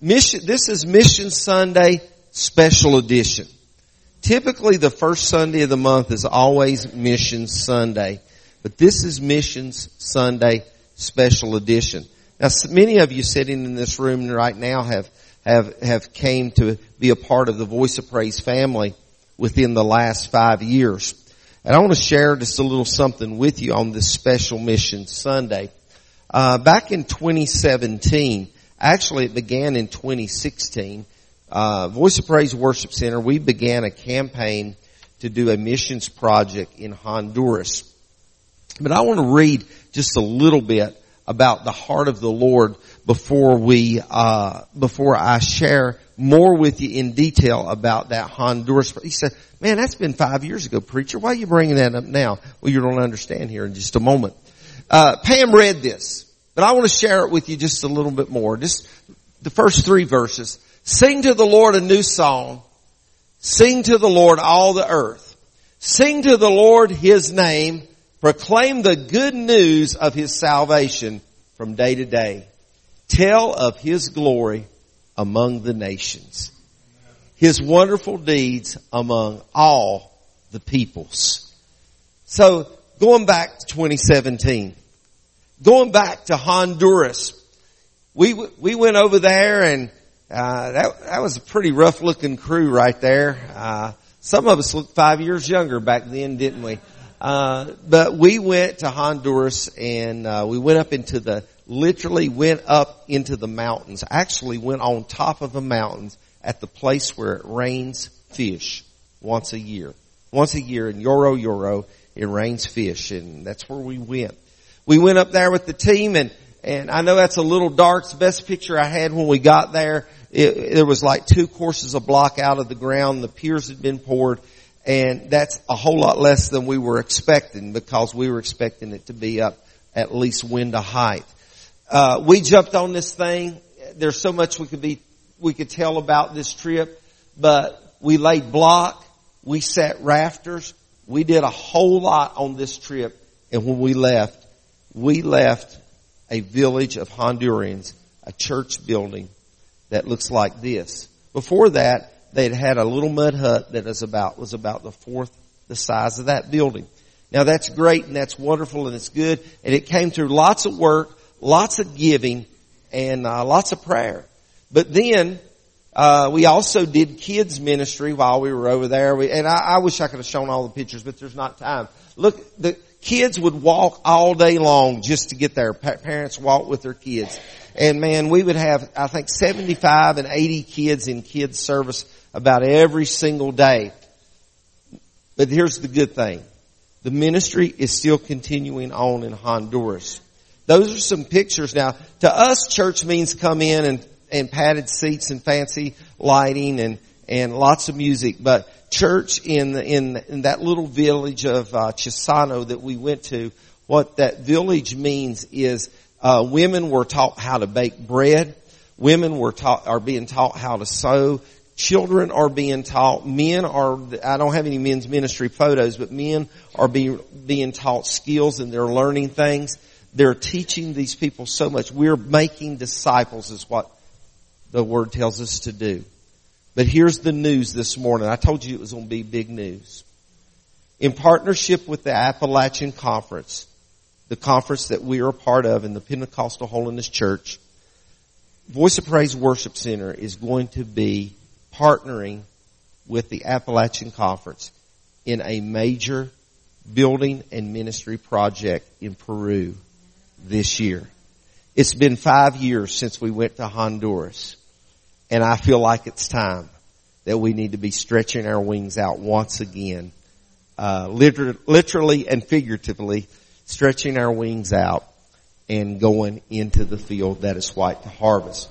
mission, this is Mission Sunday special edition. Typically the first Sunday of the month is always Mission Sunday, but this is Missions Sunday special edition. Now many of you sitting in this room right now have, have, have came to be a part of the Voice of Praise family within the last five years. And I want to share just a little something with you on this special mission Sunday. Uh, back in 2017, actually it began in 2016, uh, Voice of Praise Worship Center, we began a campaign to do a missions project in Honduras. But I want to read just a little bit about the heart of the Lord before we, uh, before I share more with you in detail about that Honduras. He said, man, that's been five years ago, preacher. Why are you bringing that up now? Well, you don't understand here in just a moment. Uh, Pam read this, but I want to share it with you just a little bit more. Just the first three verses. Sing to the Lord a new song. Sing to the Lord all the earth. Sing to the Lord His name. Proclaim the good news of His salvation from day to day. Tell of His glory among the nations. His wonderful deeds among all the peoples. So going back to 2017, going back to Honduras, we, we went over there and uh, that that was a pretty rough looking crew right there. Uh, some of us looked five years younger back then, didn't we? Uh, but we went to Honduras and uh, we went up into the literally went up into the mountains. Actually, went on top of the mountains at the place where it rains fish once a year. Once a year in Yoro Yoro, it rains fish, and that's where we went. We went up there with the team and and I know that's a little dark. It's the best picture I had when we got there. It, there was like two courses of block out of the ground. The piers had been poured and that's a whole lot less than we were expecting because we were expecting it to be up at least window height. Uh, we jumped on this thing. There's so much we could be, we could tell about this trip, but we laid block. We set rafters. We did a whole lot on this trip. And when we left, we left a village of Hondurans, a church building that looks like this. Before that, they'd had a little mud hut that was about, was about the fourth the size of that building. Now that's great and that's wonderful and it's good and it came through lots of work, lots of giving and uh, lots of prayer. But then uh, we also did kids ministry while we were over there. We, and I, I wish I could have shown all the pictures, but there's not time. Look, the kids would walk all day long just to get there. Pa- parents walk with their kids. And man, we would have, I think, 75 and 80 kids in kids service about every single day. But here's the good thing. The ministry is still continuing on in Honduras. Those are some pictures. Now, to us, church means come in and, and padded seats and fancy lighting and, and lots of music. But church in, in, in that little village of uh, Chisano that we went to, what that village means is uh, women were taught how to bake bread. Women were taught, are being taught how to sew. Children are being taught. Men are, I don't have any men's ministry photos, but men are being, being taught skills and they're learning things. They're teaching these people so much. We're making disciples is what the word tells us to do. But here's the news this morning. I told you it was going to be big news. In partnership with the Appalachian Conference, the conference that we are a part of in the Pentecostal Holiness Church, Voice of Praise Worship Center is going to be partnering with the Appalachian Conference in a major building and ministry project in Peru this year. It's been five years since we went to Honduras and I feel like it's time that we need to be stretching our wings out once again, uh, literally and figuratively stretching our wings out and going into the field that is white to harvest.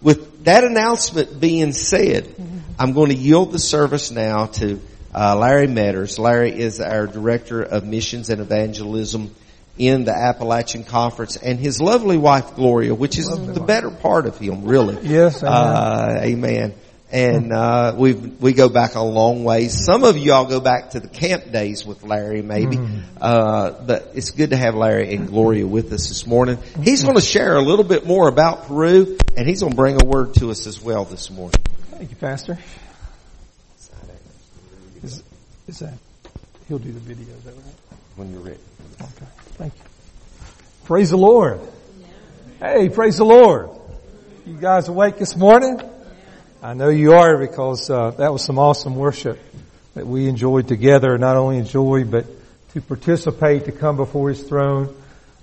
With that announcement being said, I'm going to yield the service now to uh, Larry Metters. Larry is our Director of Missions and Evangelism in the Appalachian Conference and his lovely wife Gloria, which is lovely the wife. better part of him, really. Yes, amen. Uh, amen. and uh, we we go back a long ways. Some of you all go back to the camp days with Larry, maybe. Mm-hmm. Uh, but it's good to have Larry and Gloria with us this morning. He's going to share a little bit more about Peru, and he's going to bring a word to us as well this morning. Thank you, Pastor. Is, is that he'll do the video? Is that right? When you're ready. Okay. Thank you. Praise the Lord. Hey, praise the Lord. You guys awake this morning? I know you are because uh, that was some awesome worship that we enjoyed together. Not only enjoy, but to participate, to come before His throne.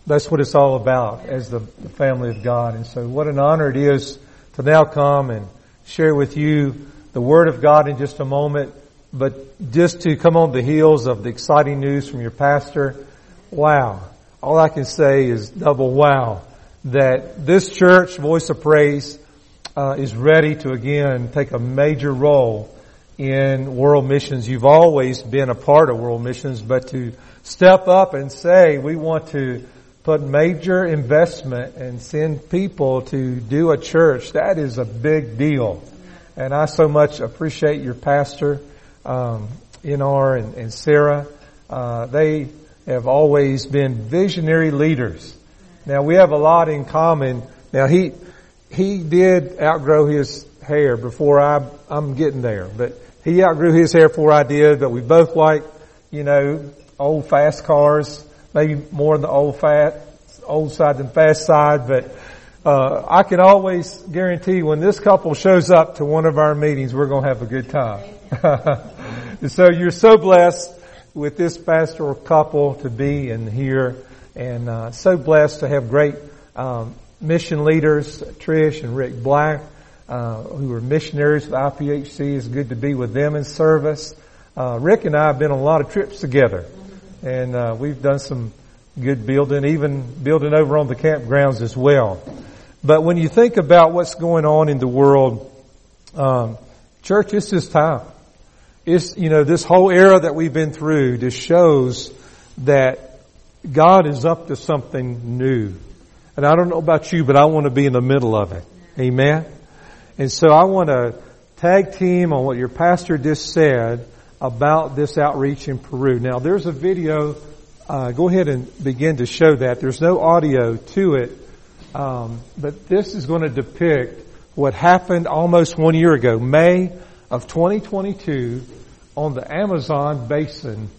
That's what it's all about as the, the family of God. And so, what an honor it is to now come and share with you the Word of God in just a moment. But just to come on the heels of the exciting news from your pastor, wow! All I can say is double wow that this church, Voice of Praise uh, is ready to again take a major role in world missions. You've always been a part of world missions, but to step up and say we want to put major investment and send people to do a church, that is a big deal. And I so much appreciate your pastor, um, and, and Sarah. Uh, they have always been visionary leaders. Now we have a lot in common. Now he, he did outgrow his hair before I, I'm getting there, but he outgrew his hair before I did, but we both like, you know, old fast cars, maybe more on the old fat, old side than fast side, but, uh, I can always guarantee when this couple shows up to one of our meetings, we're going to have a good time. so you're so blessed with this pastoral couple to be in here and, uh, so blessed to have great, um, mission leaders, Trish and Rick Black, uh, who are missionaries with IPHC. It's good to be with them in service. Uh, Rick and I have been on a lot of trips together, and uh, we've done some good building, even building over on the campgrounds as well. But when you think about what's going on in the world, um, church, it's just time. It's you know this whole era that we've been through just shows that God is up to something new. And I don't know about you, but I want to be in the middle of it. Amen. And so I want to tag team on what your pastor just said about this outreach in Peru. Now there's a video. Uh, go ahead and begin to show that. There's no audio to it, um, but this is going to depict what happened almost one year ago, May of 2022, on the Amazon basin.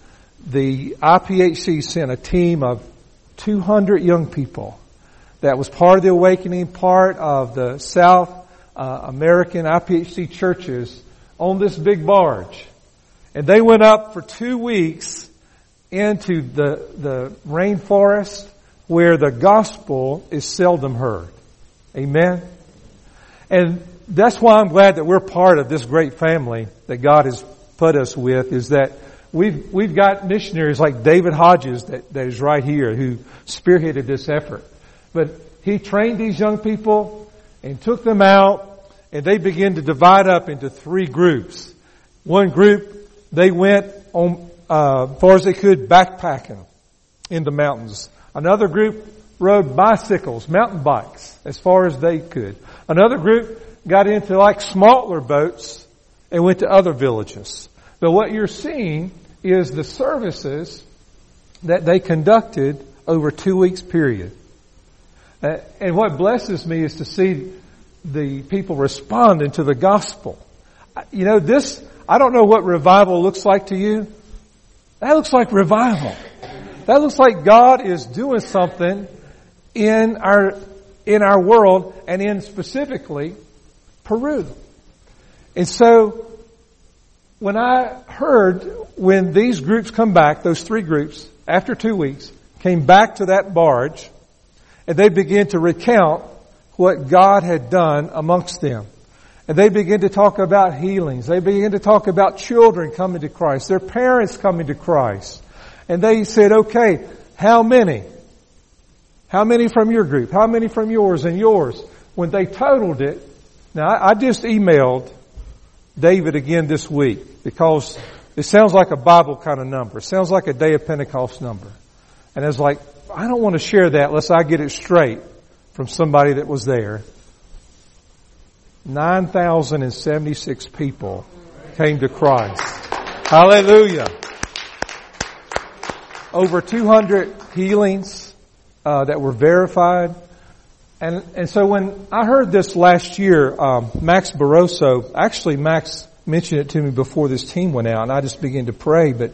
The IPHC sent a team of 200 young people that was part of the awakening, part of the South uh, American IPHC churches on this big barge. And they went up for two weeks into the, the rainforest where the gospel is seldom heard. Amen? And that's why I'm glad that we're part of this great family that God has put us with is that we've, we've got missionaries like David Hodges that, that is right here who spearheaded this effort. But he trained these young people and took them out and they began to divide up into three groups. One group, they went on, uh, far as they could backpacking in the mountains. Another group rode bicycles, mountain bikes, as far as they could. Another group got into like smaller boats and went to other villages. But what you're seeing is the services that they conducted over two weeks period. Uh, and what blesses me is to see the people responding to the gospel. You know, this, I don't know what revival looks like to you. That looks like revival. That looks like God is doing something in our, in our world and in specifically Peru. And so, when I heard when these groups come back, those three groups, after two weeks, came back to that barge, and they began to recount what God had done amongst them. And they begin to talk about healings. They begin to talk about children coming to Christ, their parents coming to Christ. And they said, okay, how many? How many from your group? How many from yours and yours? When they totaled it, now I just emailed David again this week because it sounds like a Bible kind of number. It sounds like a day of Pentecost number. And it's like, I don't want to share that unless I get it straight from somebody that was there. 9,076 people came to Christ. Hallelujah. Over 200 healings uh, that were verified. And, and so when I heard this last year, um, Max Barroso, actually Max mentioned it to me before this team went out and I just began to pray, but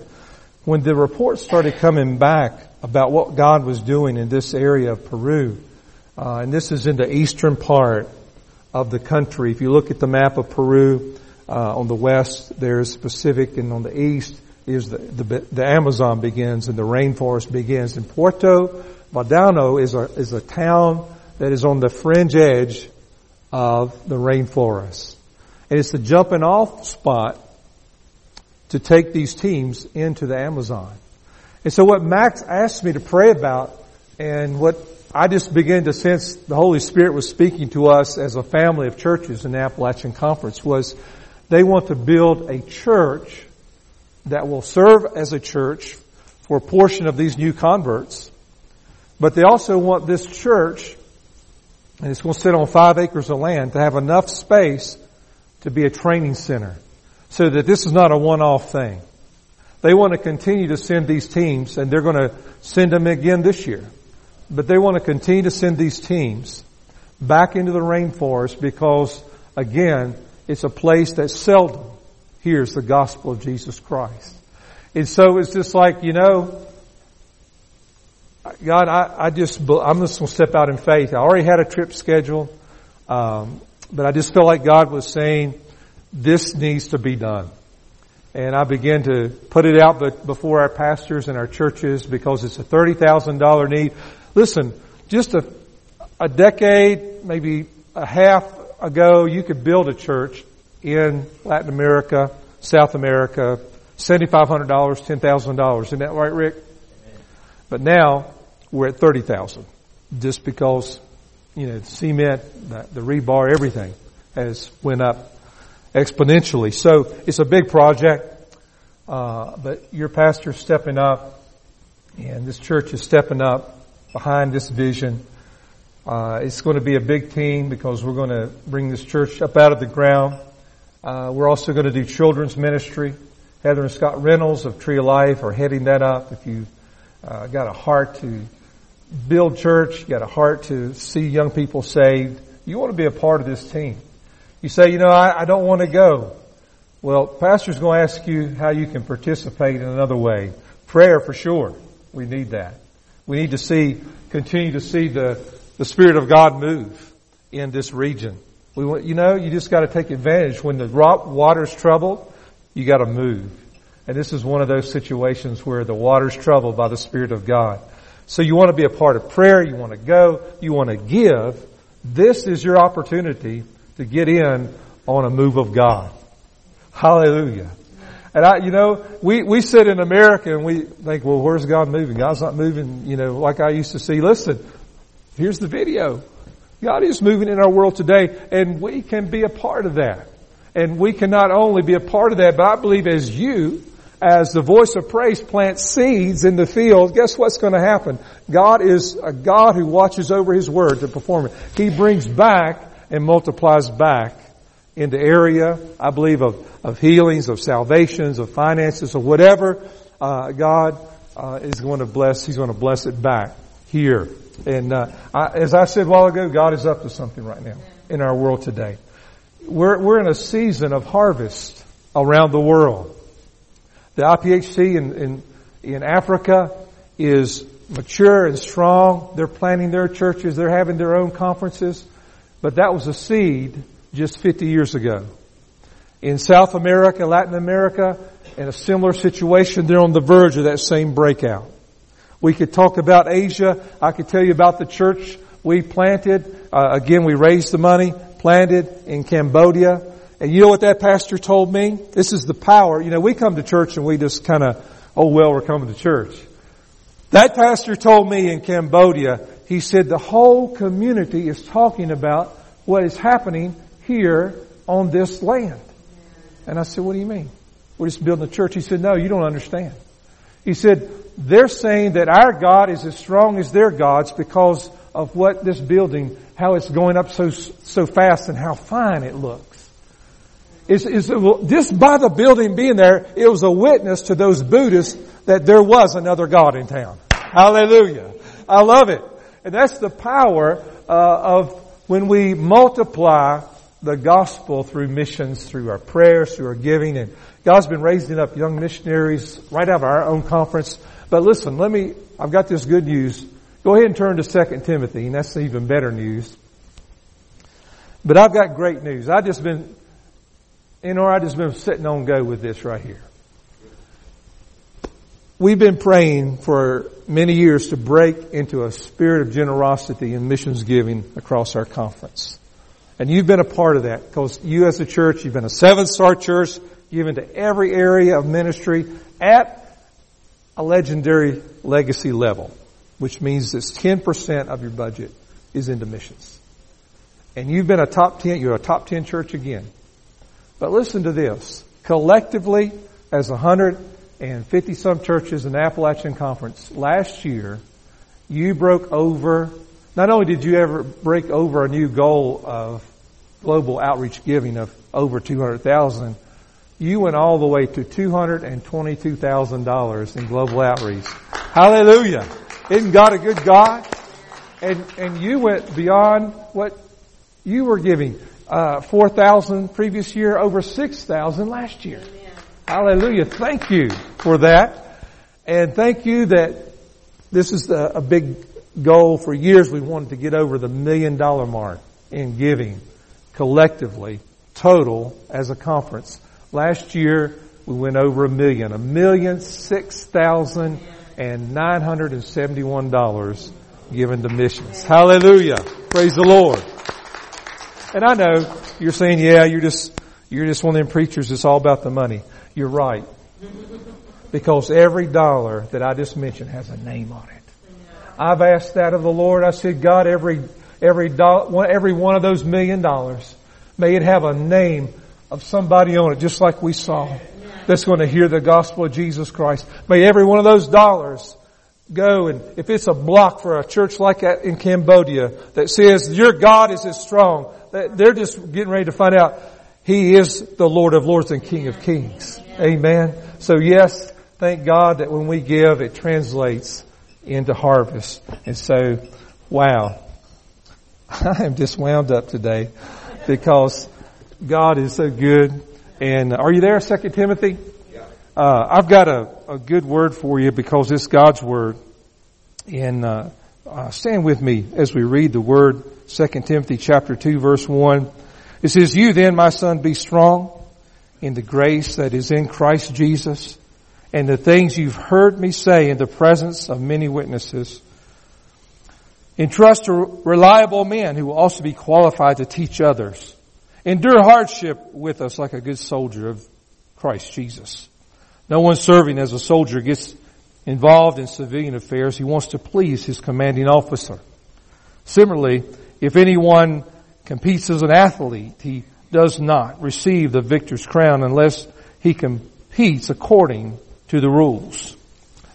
when the reports started coming back about what God was doing in this area of Peru, uh, and this is in the eastern part of the country. If you look at the map of Peru, uh, on the west there's Pacific, and on the east is the, the, the Amazon begins and the rainforest begins. And Puerto Maldonado is a is a town that is on the fringe edge of the rainforest, and it's the jumping off spot to take these teams into the Amazon. And so what Max asked me to pray about and what I just began to sense the Holy Spirit was speaking to us as a family of churches in the Appalachian Conference was they want to build a church that will serve as a church for a portion of these new converts. But they also want this church, and it's going to sit on five acres of land, to have enough space to be a training center. So that this is not a one-off thing. They want to continue to send these teams, and they're going to send them again this year. But they want to continue to send these teams back into the rainforest because, again, it's a place that seldom hears the gospel of Jesus Christ. And so it's just like, you know, God, I, I just, I'm just going to step out in faith. I already had a trip scheduled, um, but I just felt like God was saying, this needs to be done. And I began to put it out before our pastors and our churches because it's a $30,000 need. Listen, just a, a decade, maybe a half ago, you could build a church in Latin America, South America, $7,500, $10,000. Isn't that right, Rick? But now we're at 30,000 just because, you know, cement, the, the rebar, everything has went up exponentially. So it's a big project, uh, but your pastor's stepping up and this church is stepping up behind this vision. Uh, it's going to be a big team because we're going to bring this church up out of the ground. Uh, we're also going to do children's ministry. Heather and Scott Reynolds of Tree of Life are heading that up. If you uh, got a heart to build church, got a heart to see young people saved, you want to be a part of this team. You say, you know, I, I don't want to go. Well, pastor's going to ask you how you can participate in another way. Prayer for sure. We need that. We need to see, continue to see the, the Spirit of God move in this region. We want, you know, you just got to take advantage. When the water's troubled, you got to move. And this is one of those situations where the water's troubled by the Spirit of God. So you want to be a part of prayer, you want to go, you want to give. This is your opportunity to get in on a move of God. Hallelujah. And I, you know, we, we sit in America and we think, well, where's God moving? God's not moving, you know, like I used to see. Listen, here's the video. God is moving in our world today and we can be a part of that. And we can not only be a part of that, but I believe as you, as the voice of praise plants seeds in the field, guess what's going to happen? God is a God who watches over His word to perform it. He brings back and multiplies back in the area, I believe, of, of healings, of salvations, of finances, of whatever, uh, God uh, is going to bless. He's going to bless it back here. And uh, I, as I said a while ago, God is up to something right now in our world today. We're, we're in a season of harvest around the world. The IPHC in, in, in Africa is mature and strong. They're planning their churches. They're having their own conferences. But that was a seed just 50 years ago. In South America, Latin America, in a similar situation, they're on the verge of that same breakout. We could talk about Asia. I could tell you about the church we planted. Uh, again, we raised the money, planted in Cambodia. And you know what that pastor told me? This is the power. You know, we come to church and we just kind of, oh well, we're coming to church. That pastor told me in Cambodia, he said the whole community is talking about what is happening here on this land. And I said, what do you mean? We're just building a church. He said, no, you don't understand. He said, they're saying that our God is as strong as their gods because of what this building, how it's going up so, so fast and how fine it looks. Is, just by the building being there, it was a witness to those Buddhists that there was another God in town. Hallelujah. I love it. And that's the power uh, of when we multiply the gospel through missions, through our prayers, through our giving, and God's been raising up young missionaries right out of our own conference. But listen, let me, I've got this good news. Go ahead and turn to 2 Timothy, and that's even better news. But I've got great news. I've just been, you know, I've just been sitting on go with this right here. We've been praying for many years to break into a spirit of generosity and missions giving across our conference. And you've been a part of that because you as a church, you've been a seven star church, given to every area of ministry at a legendary legacy level, which means that 10% of your budget is into missions. And you've been a top 10, you're a top 10 church again. But listen to this. Collectively, as 150 some churches in the Appalachian Conference, last year, you broke over, not only did you ever break over a new goal of global outreach giving of over 200,000, you went all the way to $222,000 in global outreach. Hallelujah. Isn't God a good God? And, and you went beyond what you were giving. Uh, 4,000 previous year, over 6,000 last year. Amen. Hallelujah. Thank you for that. And thank you that this is a, a big goal for years. We wanted to get over the million dollar mark in giving collectively, total as a conference. Last year, we went over a million, a million six thousand and nine hundred and seventy-one dollars given to missions. Hallelujah. Praise the Lord. And I know you're saying, yeah, you're just, you're just one of them preachers that's all about the money. You're right. Because every dollar that I just mentioned has a name on it. I've asked that of the Lord. I said, God, every every, do- every one of those million dollars, may it have a name of somebody on it, just like we saw, that's going to hear the gospel of Jesus Christ. May every one of those dollars go and if it's a block for a church like that in Cambodia that says your God is as strong, they're just getting ready to find out He is the Lord of Lords and King of Kings. Amen. So yes, thank God that when we give, it translates into harvest. And so, wow. I am just wound up today because God is so good. And are you there, Second Timothy? Uh, I've got a, a, good word for you because it's God's word. And uh, uh, stand with me as we read the word, Second Timothy chapter two, verse one. It says, "You then, my son, be strong in the grace that is in Christ Jesus, and the things you've heard me say in the presence of many witnesses." Entrust to reliable men who will also be qualified to teach others. Endure hardship with us like a good soldier of Christ Jesus. No one serving as a soldier gets involved in civilian affairs. He wants to please his commanding officer. Similarly, if anyone competes as an athlete, he does not receive the victor's crown unless he competes according to the rules.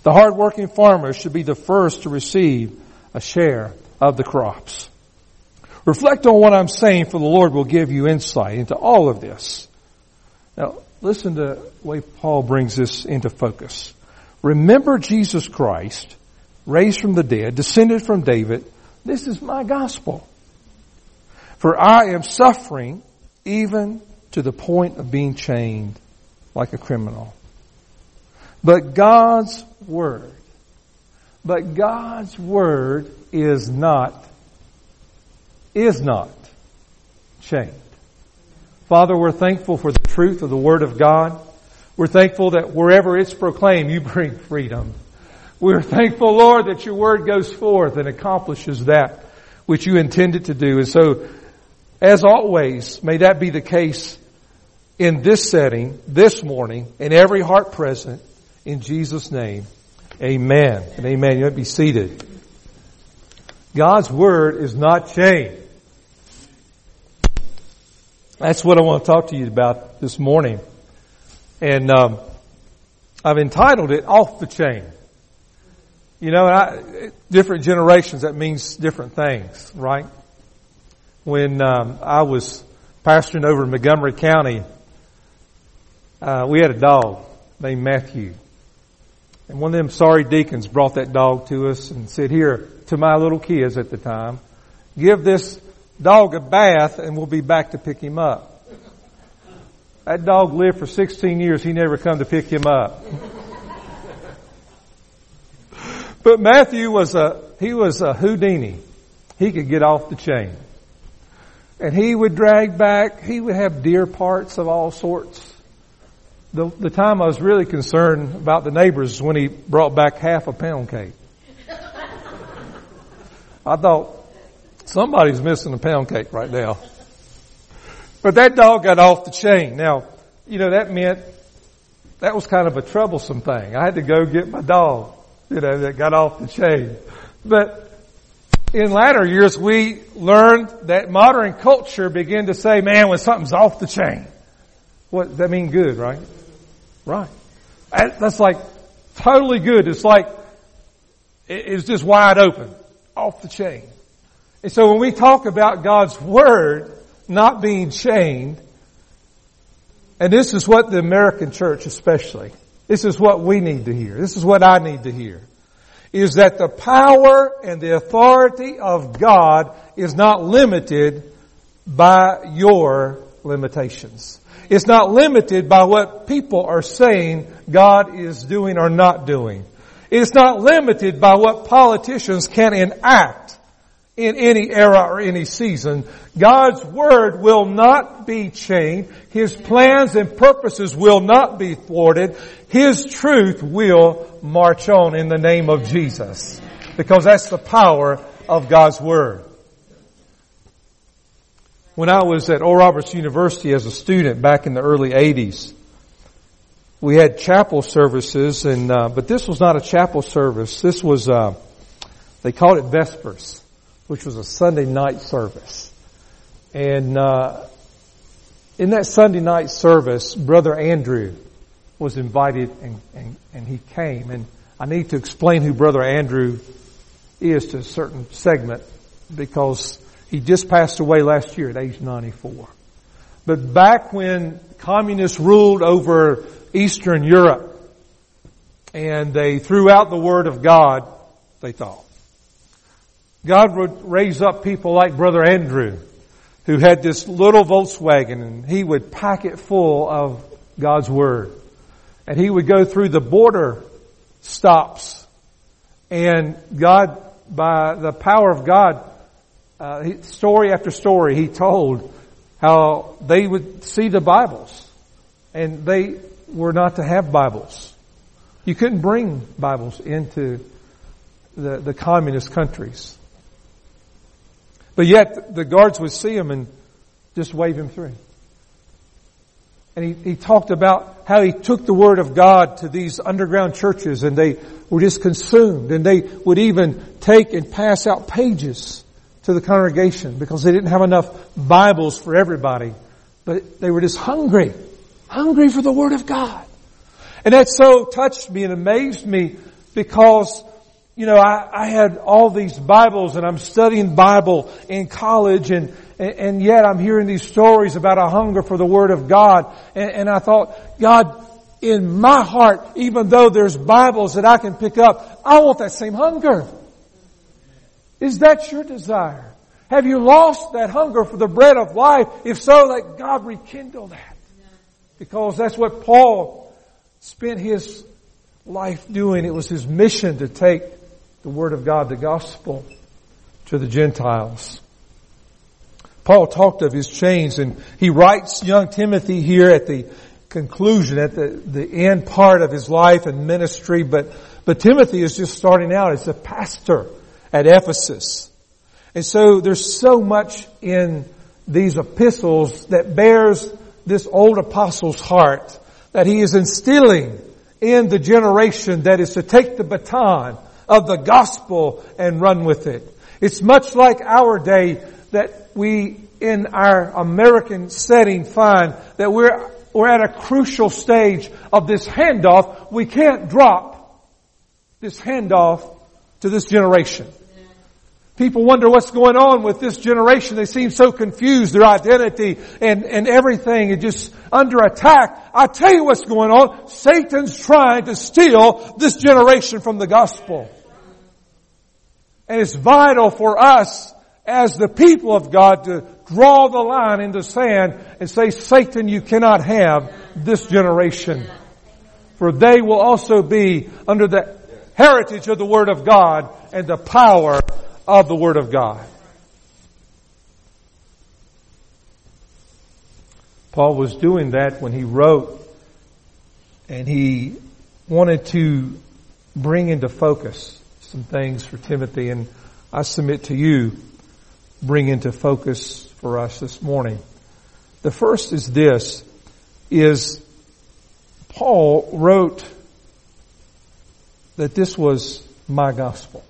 The hardworking farmer should be the first to receive a share of the crops. Reflect on what I'm saying for the Lord will give you insight into all of this. Now, listen to the way Paul brings this into focus. Remember Jesus Christ, raised from the dead, descended from David. This is my gospel. For I am suffering even to the point of being chained like a criminal. But God's word but God's Word is not, is not chained. Father, we're thankful for the truth of the Word of God. We're thankful that wherever it's proclaimed, you bring freedom. We're thankful, Lord, that your Word goes forth and accomplishes that which you intended to do. And so, as always, may that be the case in this setting, this morning, in every heart present, in Jesus' name. Amen and amen. You might be seated. God's Word is not chained. That's what I want to talk to you about this morning. And um, I've entitled it Off the Chain. You know, I, different generations, that means different things, right? When um, I was pastoring over in Montgomery County, uh, we had a dog named Matthew. And one of them sorry deacons brought that dog to us and said, here, to my little kids at the time, give this dog a bath and we'll be back to pick him up. That dog lived for 16 years. He never come to pick him up. but Matthew was a, he was a Houdini. He could get off the chain. And he would drag back, he would have deer parts of all sorts. The, the time I was really concerned about the neighbors when he brought back half a pound cake. I thought, somebody's missing a pound cake right now. But that dog got off the chain. Now, you know, that meant that was kind of a troublesome thing. I had to go get my dog, you know, that got off the chain. But in latter years, we learned that modern culture began to say, man, when something's off the chain, what that mean good, right? Right. That's like totally good. It's like, it's just wide open, off the chain. And so when we talk about God's Word not being chained, and this is what the American church especially, this is what we need to hear. This is what I need to hear. Is that the power and the authority of God is not limited by your limitations. It's not limited by what people are saying God is doing or not doing. It's not limited by what politicians can enact in any era or any season. God's Word will not be chained. His plans and purposes will not be thwarted. His truth will march on in the name of Jesus. Because that's the power of God's Word. When I was at Oral Roberts University as a student back in the early 80s, we had chapel services and, uh, but this was not a chapel service. This was, uh, they called it Vespers, which was a Sunday night service. And, uh, in that Sunday night service, Brother Andrew was invited and, and, and he came. And I need to explain who Brother Andrew is to a certain segment because he just passed away last year at age 94. But back when communists ruled over Eastern Europe and they threw out the Word of God, they thought. God would raise up people like Brother Andrew who had this little Volkswagen and he would pack it full of God's Word. And he would go through the border stops and God, by the power of God, uh, story after story he told how they would see the Bibles and they were not to have Bibles. You couldn't bring Bibles into the, the communist countries. But yet the guards would see him and just wave him through. And he, he talked about how he took the Word of God to these underground churches and they were just consumed and they would even take and pass out pages to the congregation because they didn't have enough Bibles for everybody. But they were just hungry, hungry for the Word of God. And that so touched me and amazed me because, you know, I, I had all these Bibles and I'm studying Bible in college and, and, yet I'm hearing these stories about a hunger for the Word of God. And, and I thought, God, in my heart, even though there's Bibles that I can pick up, I want that same hunger. Is that your desire? Have you lost that hunger for the bread of life? If so, let God rekindle that. Because that's what Paul spent his life doing. It was his mission to take the Word of God, the gospel, to the Gentiles. Paul talked of his chains and he writes young Timothy here at the conclusion, at the, the end part of his life and ministry, but, but Timothy is just starting out as a pastor at Ephesus. And so there's so much in these epistles that bears this old apostle's heart that he is instilling in the generation that is to take the baton of the gospel and run with it. It's much like our day that we in our American setting find that we're, we're at a crucial stage of this handoff. We can't drop this handoff to this generation. People wonder what's going on with this generation. They seem so confused, their identity and, and everything is just under attack. I tell you what's going on. Satan's trying to steal this generation from the gospel. And it's vital for us as the people of God to draw the line in the sand and say, Satan, you cannot have this generation. For they will also be under the heritage of the Word of God and the power of the Word of God. Paul was doing that when he wrote and he wanted to bring into focus some things for Timothy and I submit to you bring into focus for us this morning. The first is this, is Paul wrote that this was my gospel.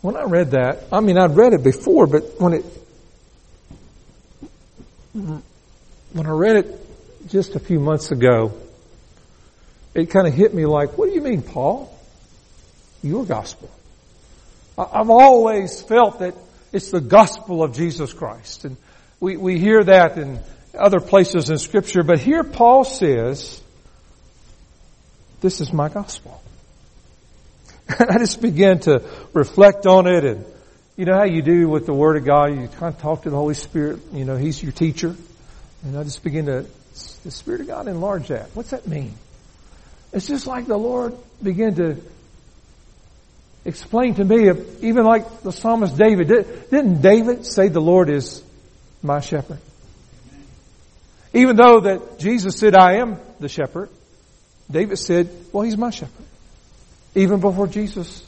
When I read that, I mean, I'd read it before, but when it, when I read it just a few months ago, it kind of hit me like, what do you mean, Paul? Your gospel. I've always felt that it's the gospel of Jesus Christ. And we, we hear that in other places in scripture, but here Paul says, this is my gospel. And I just began to reflect on it and you know how you do with the Word of God, you kind of talk to the Holy Spirit, you know, He's your teacher. And I just begin to, the Spirit of God enlarge that. What's that mean? It's just like the Lord began to explain to me, even like the psalmist David, didn't David say the Lord is my shepherd? Even though that Jesus said, I am the shepherd, David said, well, he's my shepherd even before Jesus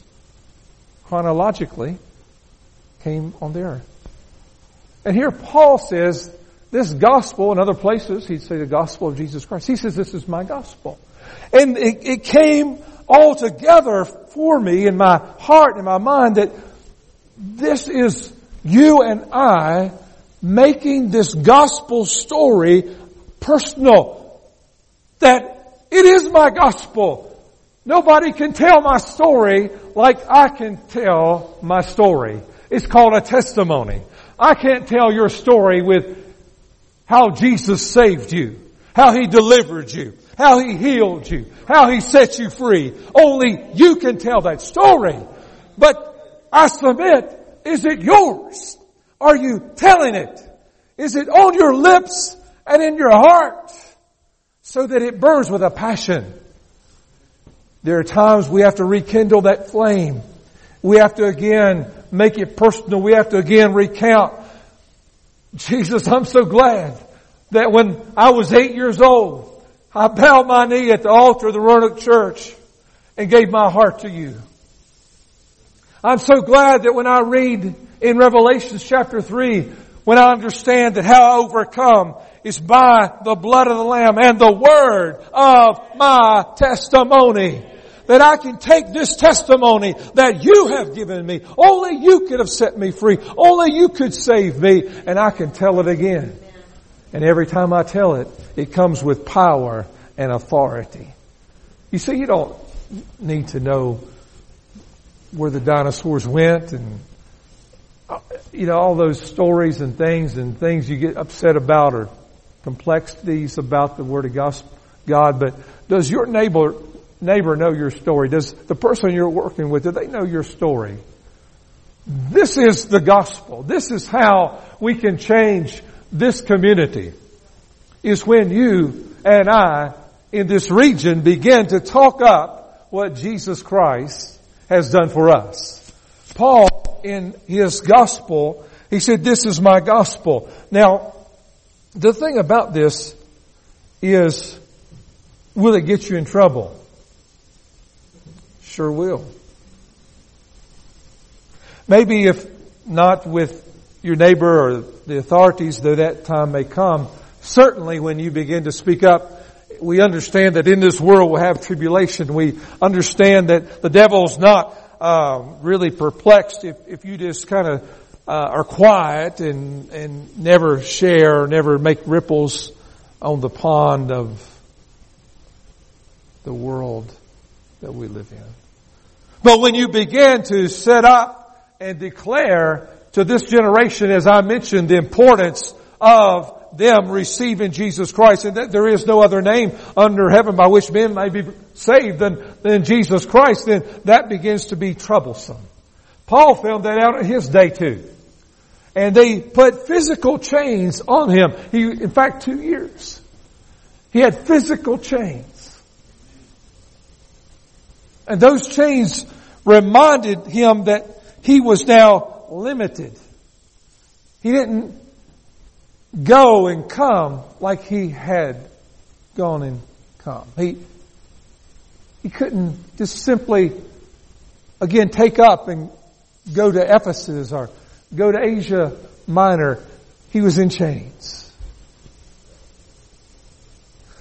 chronologically came on the earth. And here Paul says, this gospel, in other places, he'd say the gospel of Jesus Christ. He says, this is my gospel. And it, it came all together for me in my heart and my mind that this is you and I making this gospel story personal. That it is my gospel. Nobody can tell my story like I can tell my story. It's called a testimony. I can't tell your story with how Jesus saved you, how He delivered you, how He healed you, how He set you free. Only you can tell that story. But I submit, is it yours? Are you telling it? Is it on your lips and in your heart so that it burns with a passion? There are times we have to rekindle that flame. We have to again make it personal. We have to again recount. Jesus, I'm so glad that when I was eight years old, I bowed my knee at the altar of the Roanoke Church and gave my heart to you. I'm so glad that when I read in Revelation chapter 3, when I understand that how I overcome is by the blood of the Lamb and the word of my testimony that I can take this testimony that you have given me. Only you could have set me free. Only you could save me and I can tell it again. And every time I tell it, it comes with power and authority. You see, you don't need to know where the dinosaurs went and uh, you know, all those stories and things and things you get upset about or complexities about the Word of God, but does your neighbor neighbor know your story? Does the person you're working with, do they know your story? This is the gospel. This is how we can change this community. Is when you and I in this region begin to talk up what Jesus Christ has done for us. Paul in his gospel, he said, this is my gospel. Now, the thing about this is, will it get you in trouble? Sure will. Maybe if not with your neighbor or the authorities, though that time may come, certainly when you begin to speak up, we understand that in this world we'll have tribulation. We understand that the devil's not uh, really perplexed if, if you just kind of uh, are quiet and and never share, never make ripples on the pond of the world that we live in. But when you begin to set up and declare to this generation, as I mentioned, the importance of them receiving Jesus Christ and that there is no other name under heaven by which men may be saved than, than Jesus Christ, then that begins to be troublesome. Paul found that out in his day too. And they put physical chains on him. He, in fact, two years. He had physical chains. And those chains reminded him that he was now limited. He didn't go and come like he had gone and come. He, he couldn't just simply, again, take up and go to Ephesus or go to Asia Minor. He was in chains.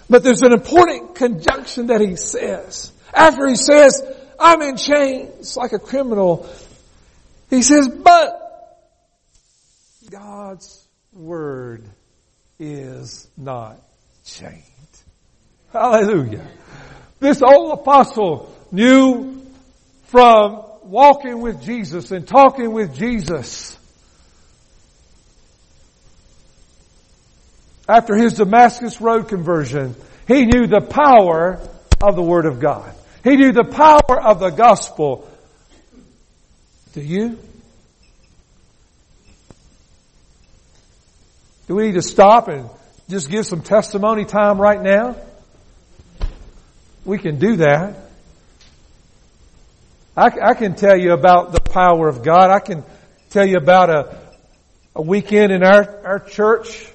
But there's an important conjunction that he says. After he says, I'm in chains like a criminal, he says, but God's word is not chained. Hallelujah. This old apostle knew from walking with Jesus and talking with Jesus after his Damascus Road conversion, he knew the power of the Word of God. He knew the power of the gospel. Do you? Do we need to stop and just give some testimony time right now? We can do that. I, I, can tell you about the power of God. I can tell you about a, a weekend in our, our church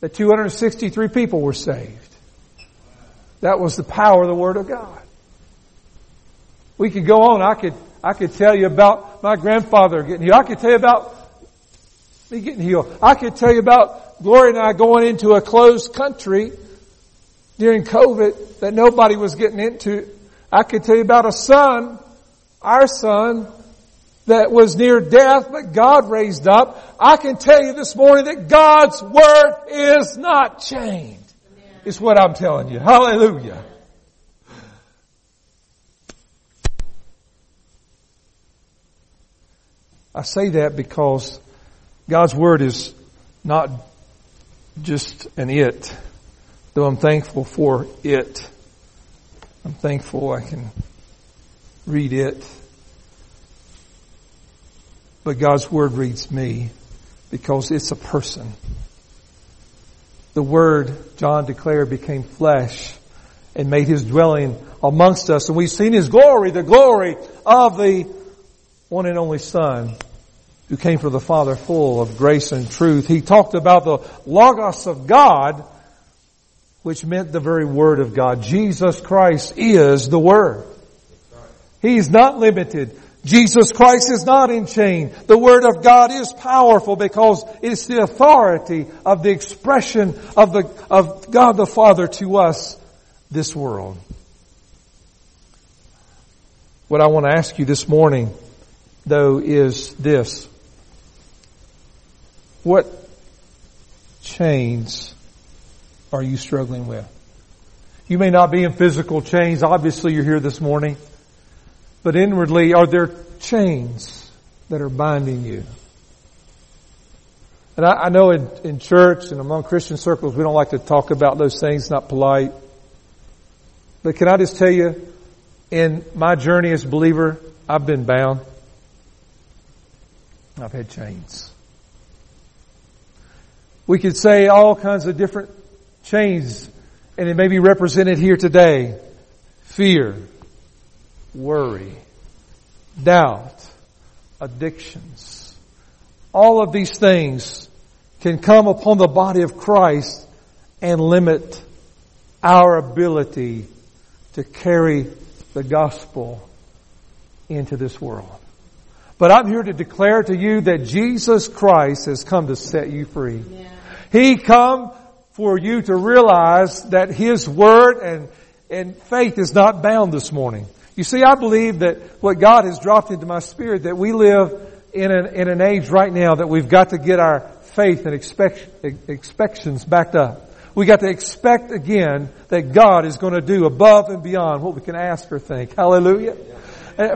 that 263 people were saved. That was the power of the Word of God. We could go on. I could, I could tell you about my grandfather getting healed. I could tell you about me getting healed. I could tell you about Gloria and I going into a closed country during COVID that nobody was getting into. I could tell you about a son, our son, that was near death, but God raised up. I can tell you this morning that God's Word is not chained. Is what I'm telling you. Hallelujah. I say that because God's Word is not just an it, though I'm thankful for it. I'm thankful I can read it. But God's Word reads me because it's a person. The Word, John declared, became flesh and made His dwelling amongst us. And we've seen His glory, the glory of the one and only Son who came from the Father full of grace and truth. He talked about the Logos of God, which meant the very Word of God. Jesus Christ is the Word. He's not limited. Jesus Christ is not in chain. The Word of God is powerful because it's the authority of the expression of the, of God the Father to us, this world. What I want to ask you this morning, though, is this. What chains are you struggling with? You may not be in physical chains. Obviously, you're here this morning. But inwardly, are there chains that are binding you? And I, I know in, in church and among Christian circles, we don't like to talk about those things, not polite. But can I just tell you, in my journey as a believer, I've been bound. I've had chains. We could say all kinds of different chains, and it may be represented here today. Fear, worry, doubt, addictions. All of these things can come upon the body of Christ and limit our ability to carry the gospel into this world. But I'm here to declare to you that Jesus Christ has come to set you free. Yeah. He come for you to realize that His Word and, and faith is not bound this morning. You see, I believe that what God has dropped into my spirit, that we live in an, in an age right now that we've got to get our faith and expect, expectations backed up. We got to expect again that God is going to do above and beyond what we can ask or think. Hallelujah.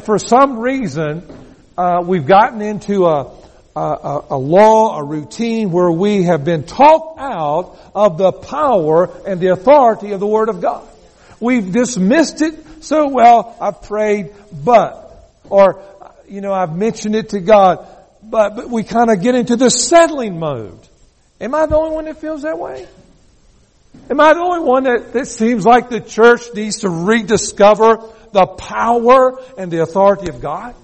For some reason, uh, we've gotten into a, a, a, law, a routine where we have been talked out of the power and the authority of the Word of God. We've dismissed it so well, I've prayed, but, or, you know, I've mentioned it to God, but, but we kind of get into the settling mode. Am I the only one that feels that way? Am I the only one that, that seems like the church needs to rediscover the power and the authority of God?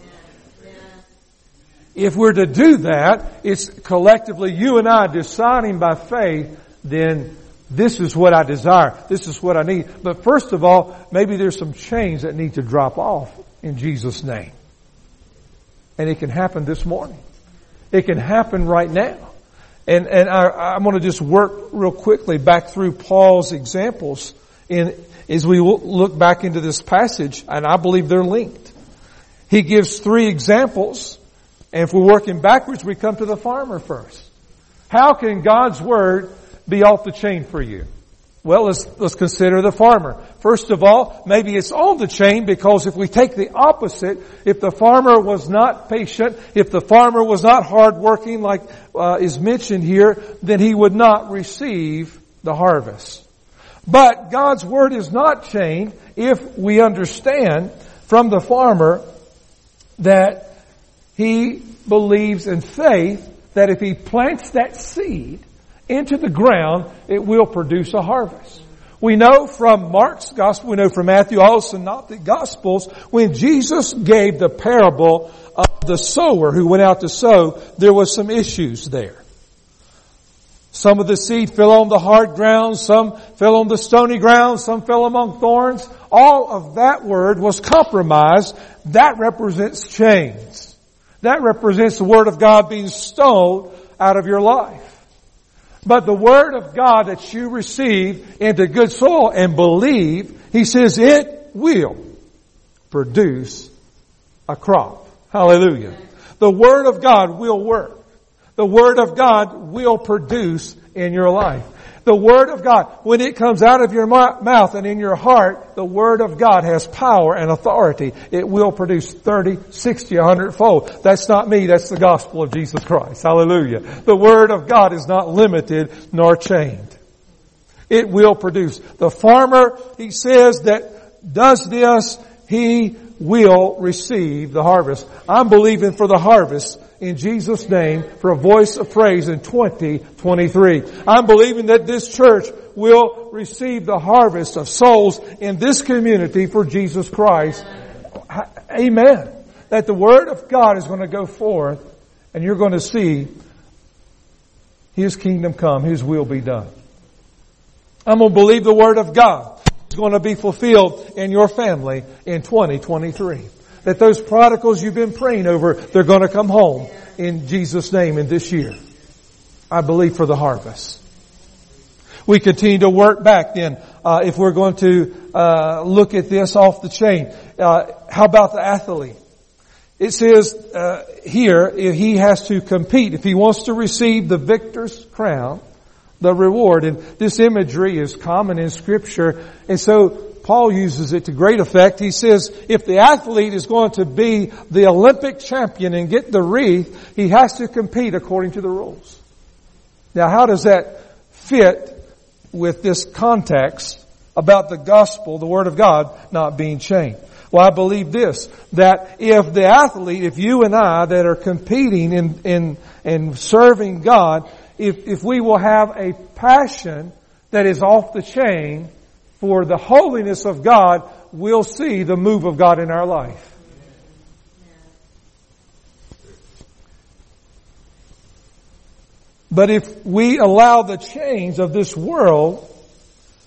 If we're to do that, it's collectively you and I deciding by faith, then this is what I desire. This is what I need. But first of all, maybe there's some chains that need to drop off in Jesus' name. And it can happen this morning. It can happen right now. And, and I, am going to just work real quickly back through Paul's examples in, as we look back into this passage, and I believe they're linked. He gives three examples and if we're working backwards, we come to the farmer first. How can God's Word be off the chain for you? Well, let's, let's consider the farmer. First of all, maybe it's on the chain because if we take the opposite, if the farmer was not patient, if the farmer was not hardworking like uh, is mentioned here, then he would not receive the harvest. But God's Word is not chained if we understand from the farmer that he believes in faith that if he plants that seed into the ground, it will produce a harvest. We know from Mark's gospel, we know from Matthew, all the synoptic gospels, when Jesus gave the parable of the sower who went out to sow, there was some issues there. Some of the seed fell on the hard ground, some fell on the stony ground, some fell among thorns. All of that word was compromised. That represents chains. That represents the Word of God being stole out of your life. But the Word of God that you receive into good soil and believe, He says it will produce a crop. Hallelujah. The Word of God will work. The Word of God will produce in your life. The Word of God, when it comes out of your mouth and in your heart, the Word of God has power and authority. It will produce 30, 60, 100 fold. That's not me, that's the gospel of Jesus Christ. Hallelujah. The Word of God is not limited nor chained. It will produce. The farmer, he says that does this, he will receive the harvest. I'm believing for the harvest in Jesus' name for a voice of praise in 2023. I'm believing that this church will receive the harvest of souls in this community for Jesus Christ. Amen. That the Word of God is going to go forth and you're going to see His kingdom come, His will be done. I'm going to believe the Word of God is going to be fulfilled in your family in 2023 that those prodigals you've been praying over, they're going to come home in Jesus' name in this year. I believe for the harvest. We continue to work back then. Uh, if we're going to uh, look at this off the chain, uh, how about the athlete? It says uh, here if he has to compete if he wants to receive the victor's crown, the reward. And this imagery is common in Scripture, and so Paul uses it to great effect. He says if the athlete is going to be the Olympic champion and get the wreath, he has to compete according to the rules. Now how does that fit with this context about the gospel, the word of God, not being chained? Well, I believe this, that if the athlete, if you and I that are competing in, in, in serving God, if, if we will have a passion that is off the chain, for the holiness of God, we'll see the move of God in our life. But if we allow the chains of this world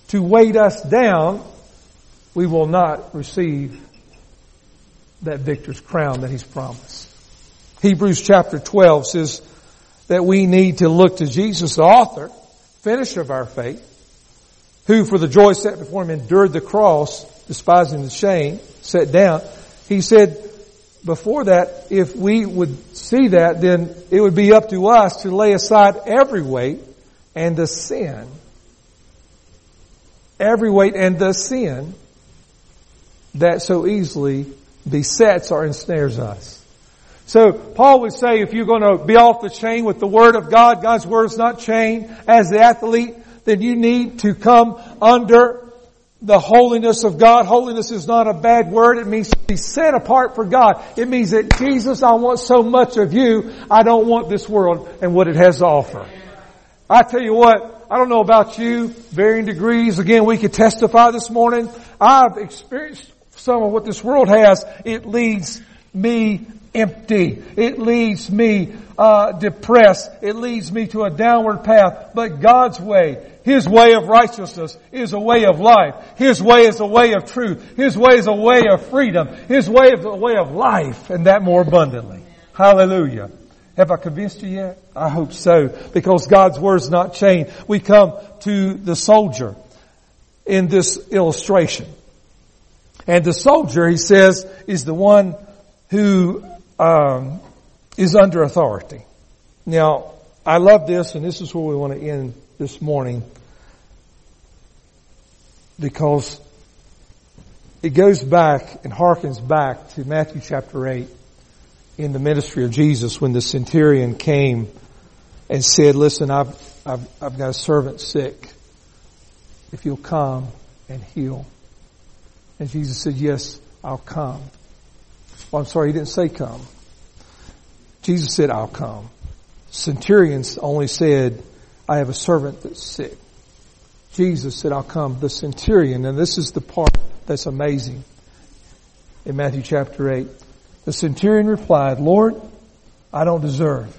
to weight us down, we will not receive that victor's crown that he's promised. Hebrews chapter 12 says that we need to look to Jesus, the author, finisher of our faith, who for the joy set before him endured the cross, despising the shame, sat down. He said, before that, if we would see that, then it would be up to us to lay aside every weight and the sin every weight and the sin that so easily besets or ensnares us. So Paul would say if you're going to be off the chain with the Word of God, God's Word is not chained as the athlete, then you need to come under the holiness of God. Holiness is not a bad word. It means to be set apart for God. It means that Jesus, I want so much of you, I don't want this world and what it has to offer. I tell you what, I don't know about you, varying degrees. Again, we could testify this morning. I've experienced some of what this world has. It leads me empty. It leads me uh, depressed. It leads me to a downward path. But God's way, His way of righteousness is a way of life. His way is a way of truth. His way is a way of freedom. His way is a way of life, and that more abundantly. Hallelujah. Have I convinced you yet? I hope so, because God's word's not chained. We come to the soldier in this illustration. And the soldier, he says, is the one who um, is under authority. Now, I love this, and this is where we want to end this morning because it goes back and harkens back to Matthew chapter 8 in the ministry of Jesus when the centurion came and said, listen, I've, I've, I've got a servant sick. If you'll come and heal. And Jesus said, yes, I'll come. Well, I'm sorry, he didn't say come. Jesus said, I'll come. Centurions only said, I have a servant that's sick. Jesus said, I'll come. The centurion, and this is the part that's amazing in Matthew chapter 8. The centurion replied, Lord, I don't deserve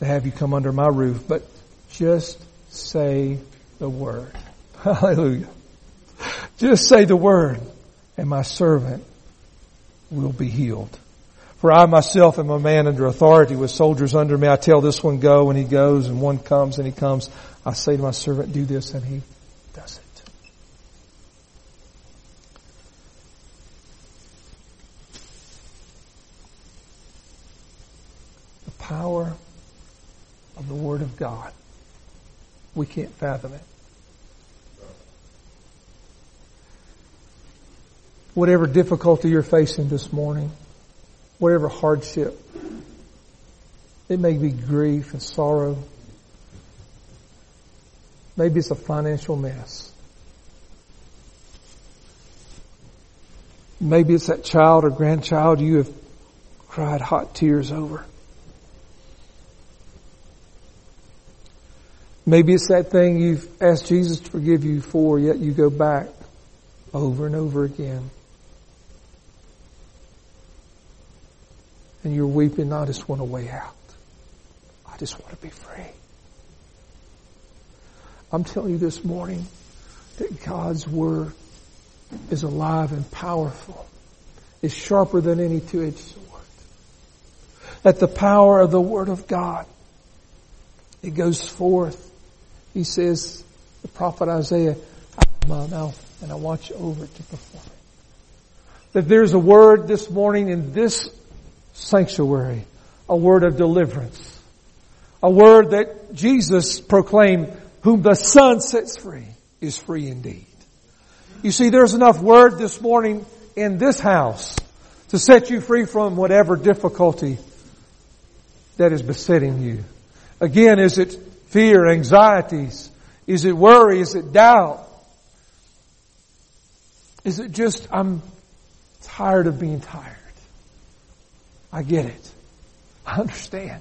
to have you come under my roof, but just say the word. Hallelujah. Just say the word and my servant will be healed. For I myself am a man under authority with soldiers under me. I tell this one go and he goes and one comes and he comes. I say to my servant do this and he does it. The power of the Word of God. We can't fathom it. Whatever difficulty you're facing this morning, whatever hardship. It may be grief and sorrow. Maybe it's a financial mess. Maybe it's that child or grandchild you have cried hot tears over. Maybe it's that thing you've asked Jesus to forgive you for, yet you go back over and over again. And you're weeping, I just want a way out. I just want to be free. I'm telling you this morning that God's Word is alive and powerful. Is sharper than any two-edged sword. That the power of the Word of God, it goes forth. He says, the prophet Isaiah, out of my mouth, and I watch over to perform it. That there's a word this morning in this sanctuary, a word of deliverance, a word that Jesus proclaimed, whom the Son sets free is free indeed. You see, there's enough word this morning in this house to set you free from whatever difficulty that is besetting you. Again, is it fear, anxieties? Is it worry? Is it doubt? Is it just, I'm tired of being tired? I get it. I understand.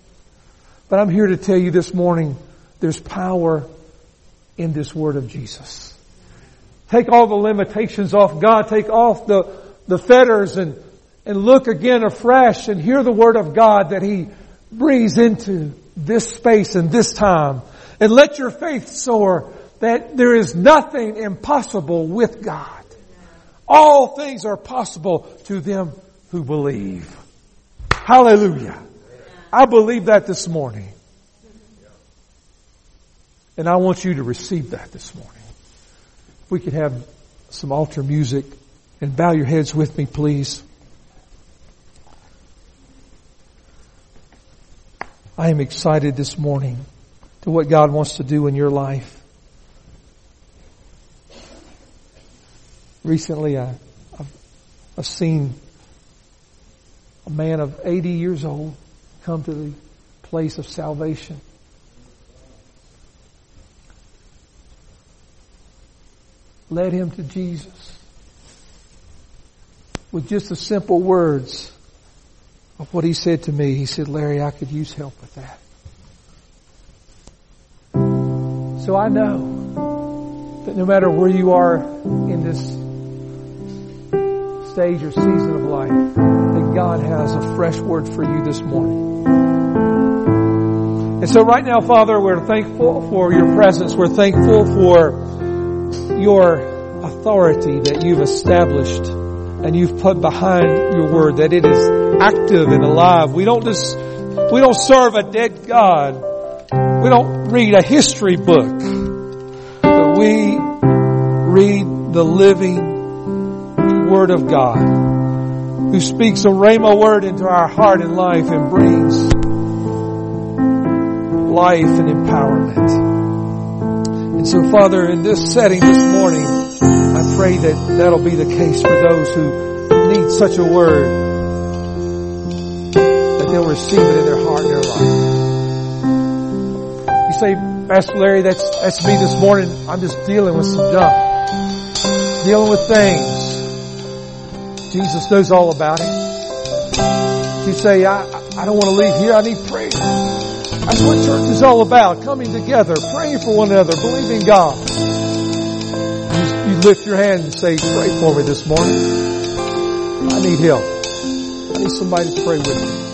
But I'm here to tell you this morning, there's power in this word of Jesus. Take all the limitations off God. Take off the, the fetters and, and look again afresh and hear the word of God that He breathes into this space and this time. And let your faith soar that there is nothing impossible with God. All things are possible to them who believe. Hallelujah. I believe that this morning. And I want you to receive that this morning. We could have some altar music and bow your heads with me, please. I am excited this morning to what God wants to do in your life. Recently, I, I've seen a man of 80 years old come to the place of salvation. Led him to Jesus with just the simple words of what he said to me. He said, Larry, I could use help with that. So I know that no matter where you are in this stage or season of life, God has a fresh word for you this morning. And so right now, Father, we're thankful for your presence. We're thankful for your authority that you've established and you've put behind your word, that it is active and alive. We don't just, we don't serve a dead God. We don't read a history book, but we read the living word of God who speaks a rhema word into our heart and life and brings life and empowerment. And so Father, in this setting this morning, I pray that that'll be the case for those who need such a word that they'll receive it in their heart and their life. You say, Pastor Larry, that's, that's me this morning. I'm just dealing with some junk. Dealing with things. Jesus knows all about it. You say, I, I don't want to leave here. I need prayer. That's what church is all about. Coming together, praying for one another, believing God. You, you lift your hand and say, pray for me this morning. I need help. I need somebody to pray with me.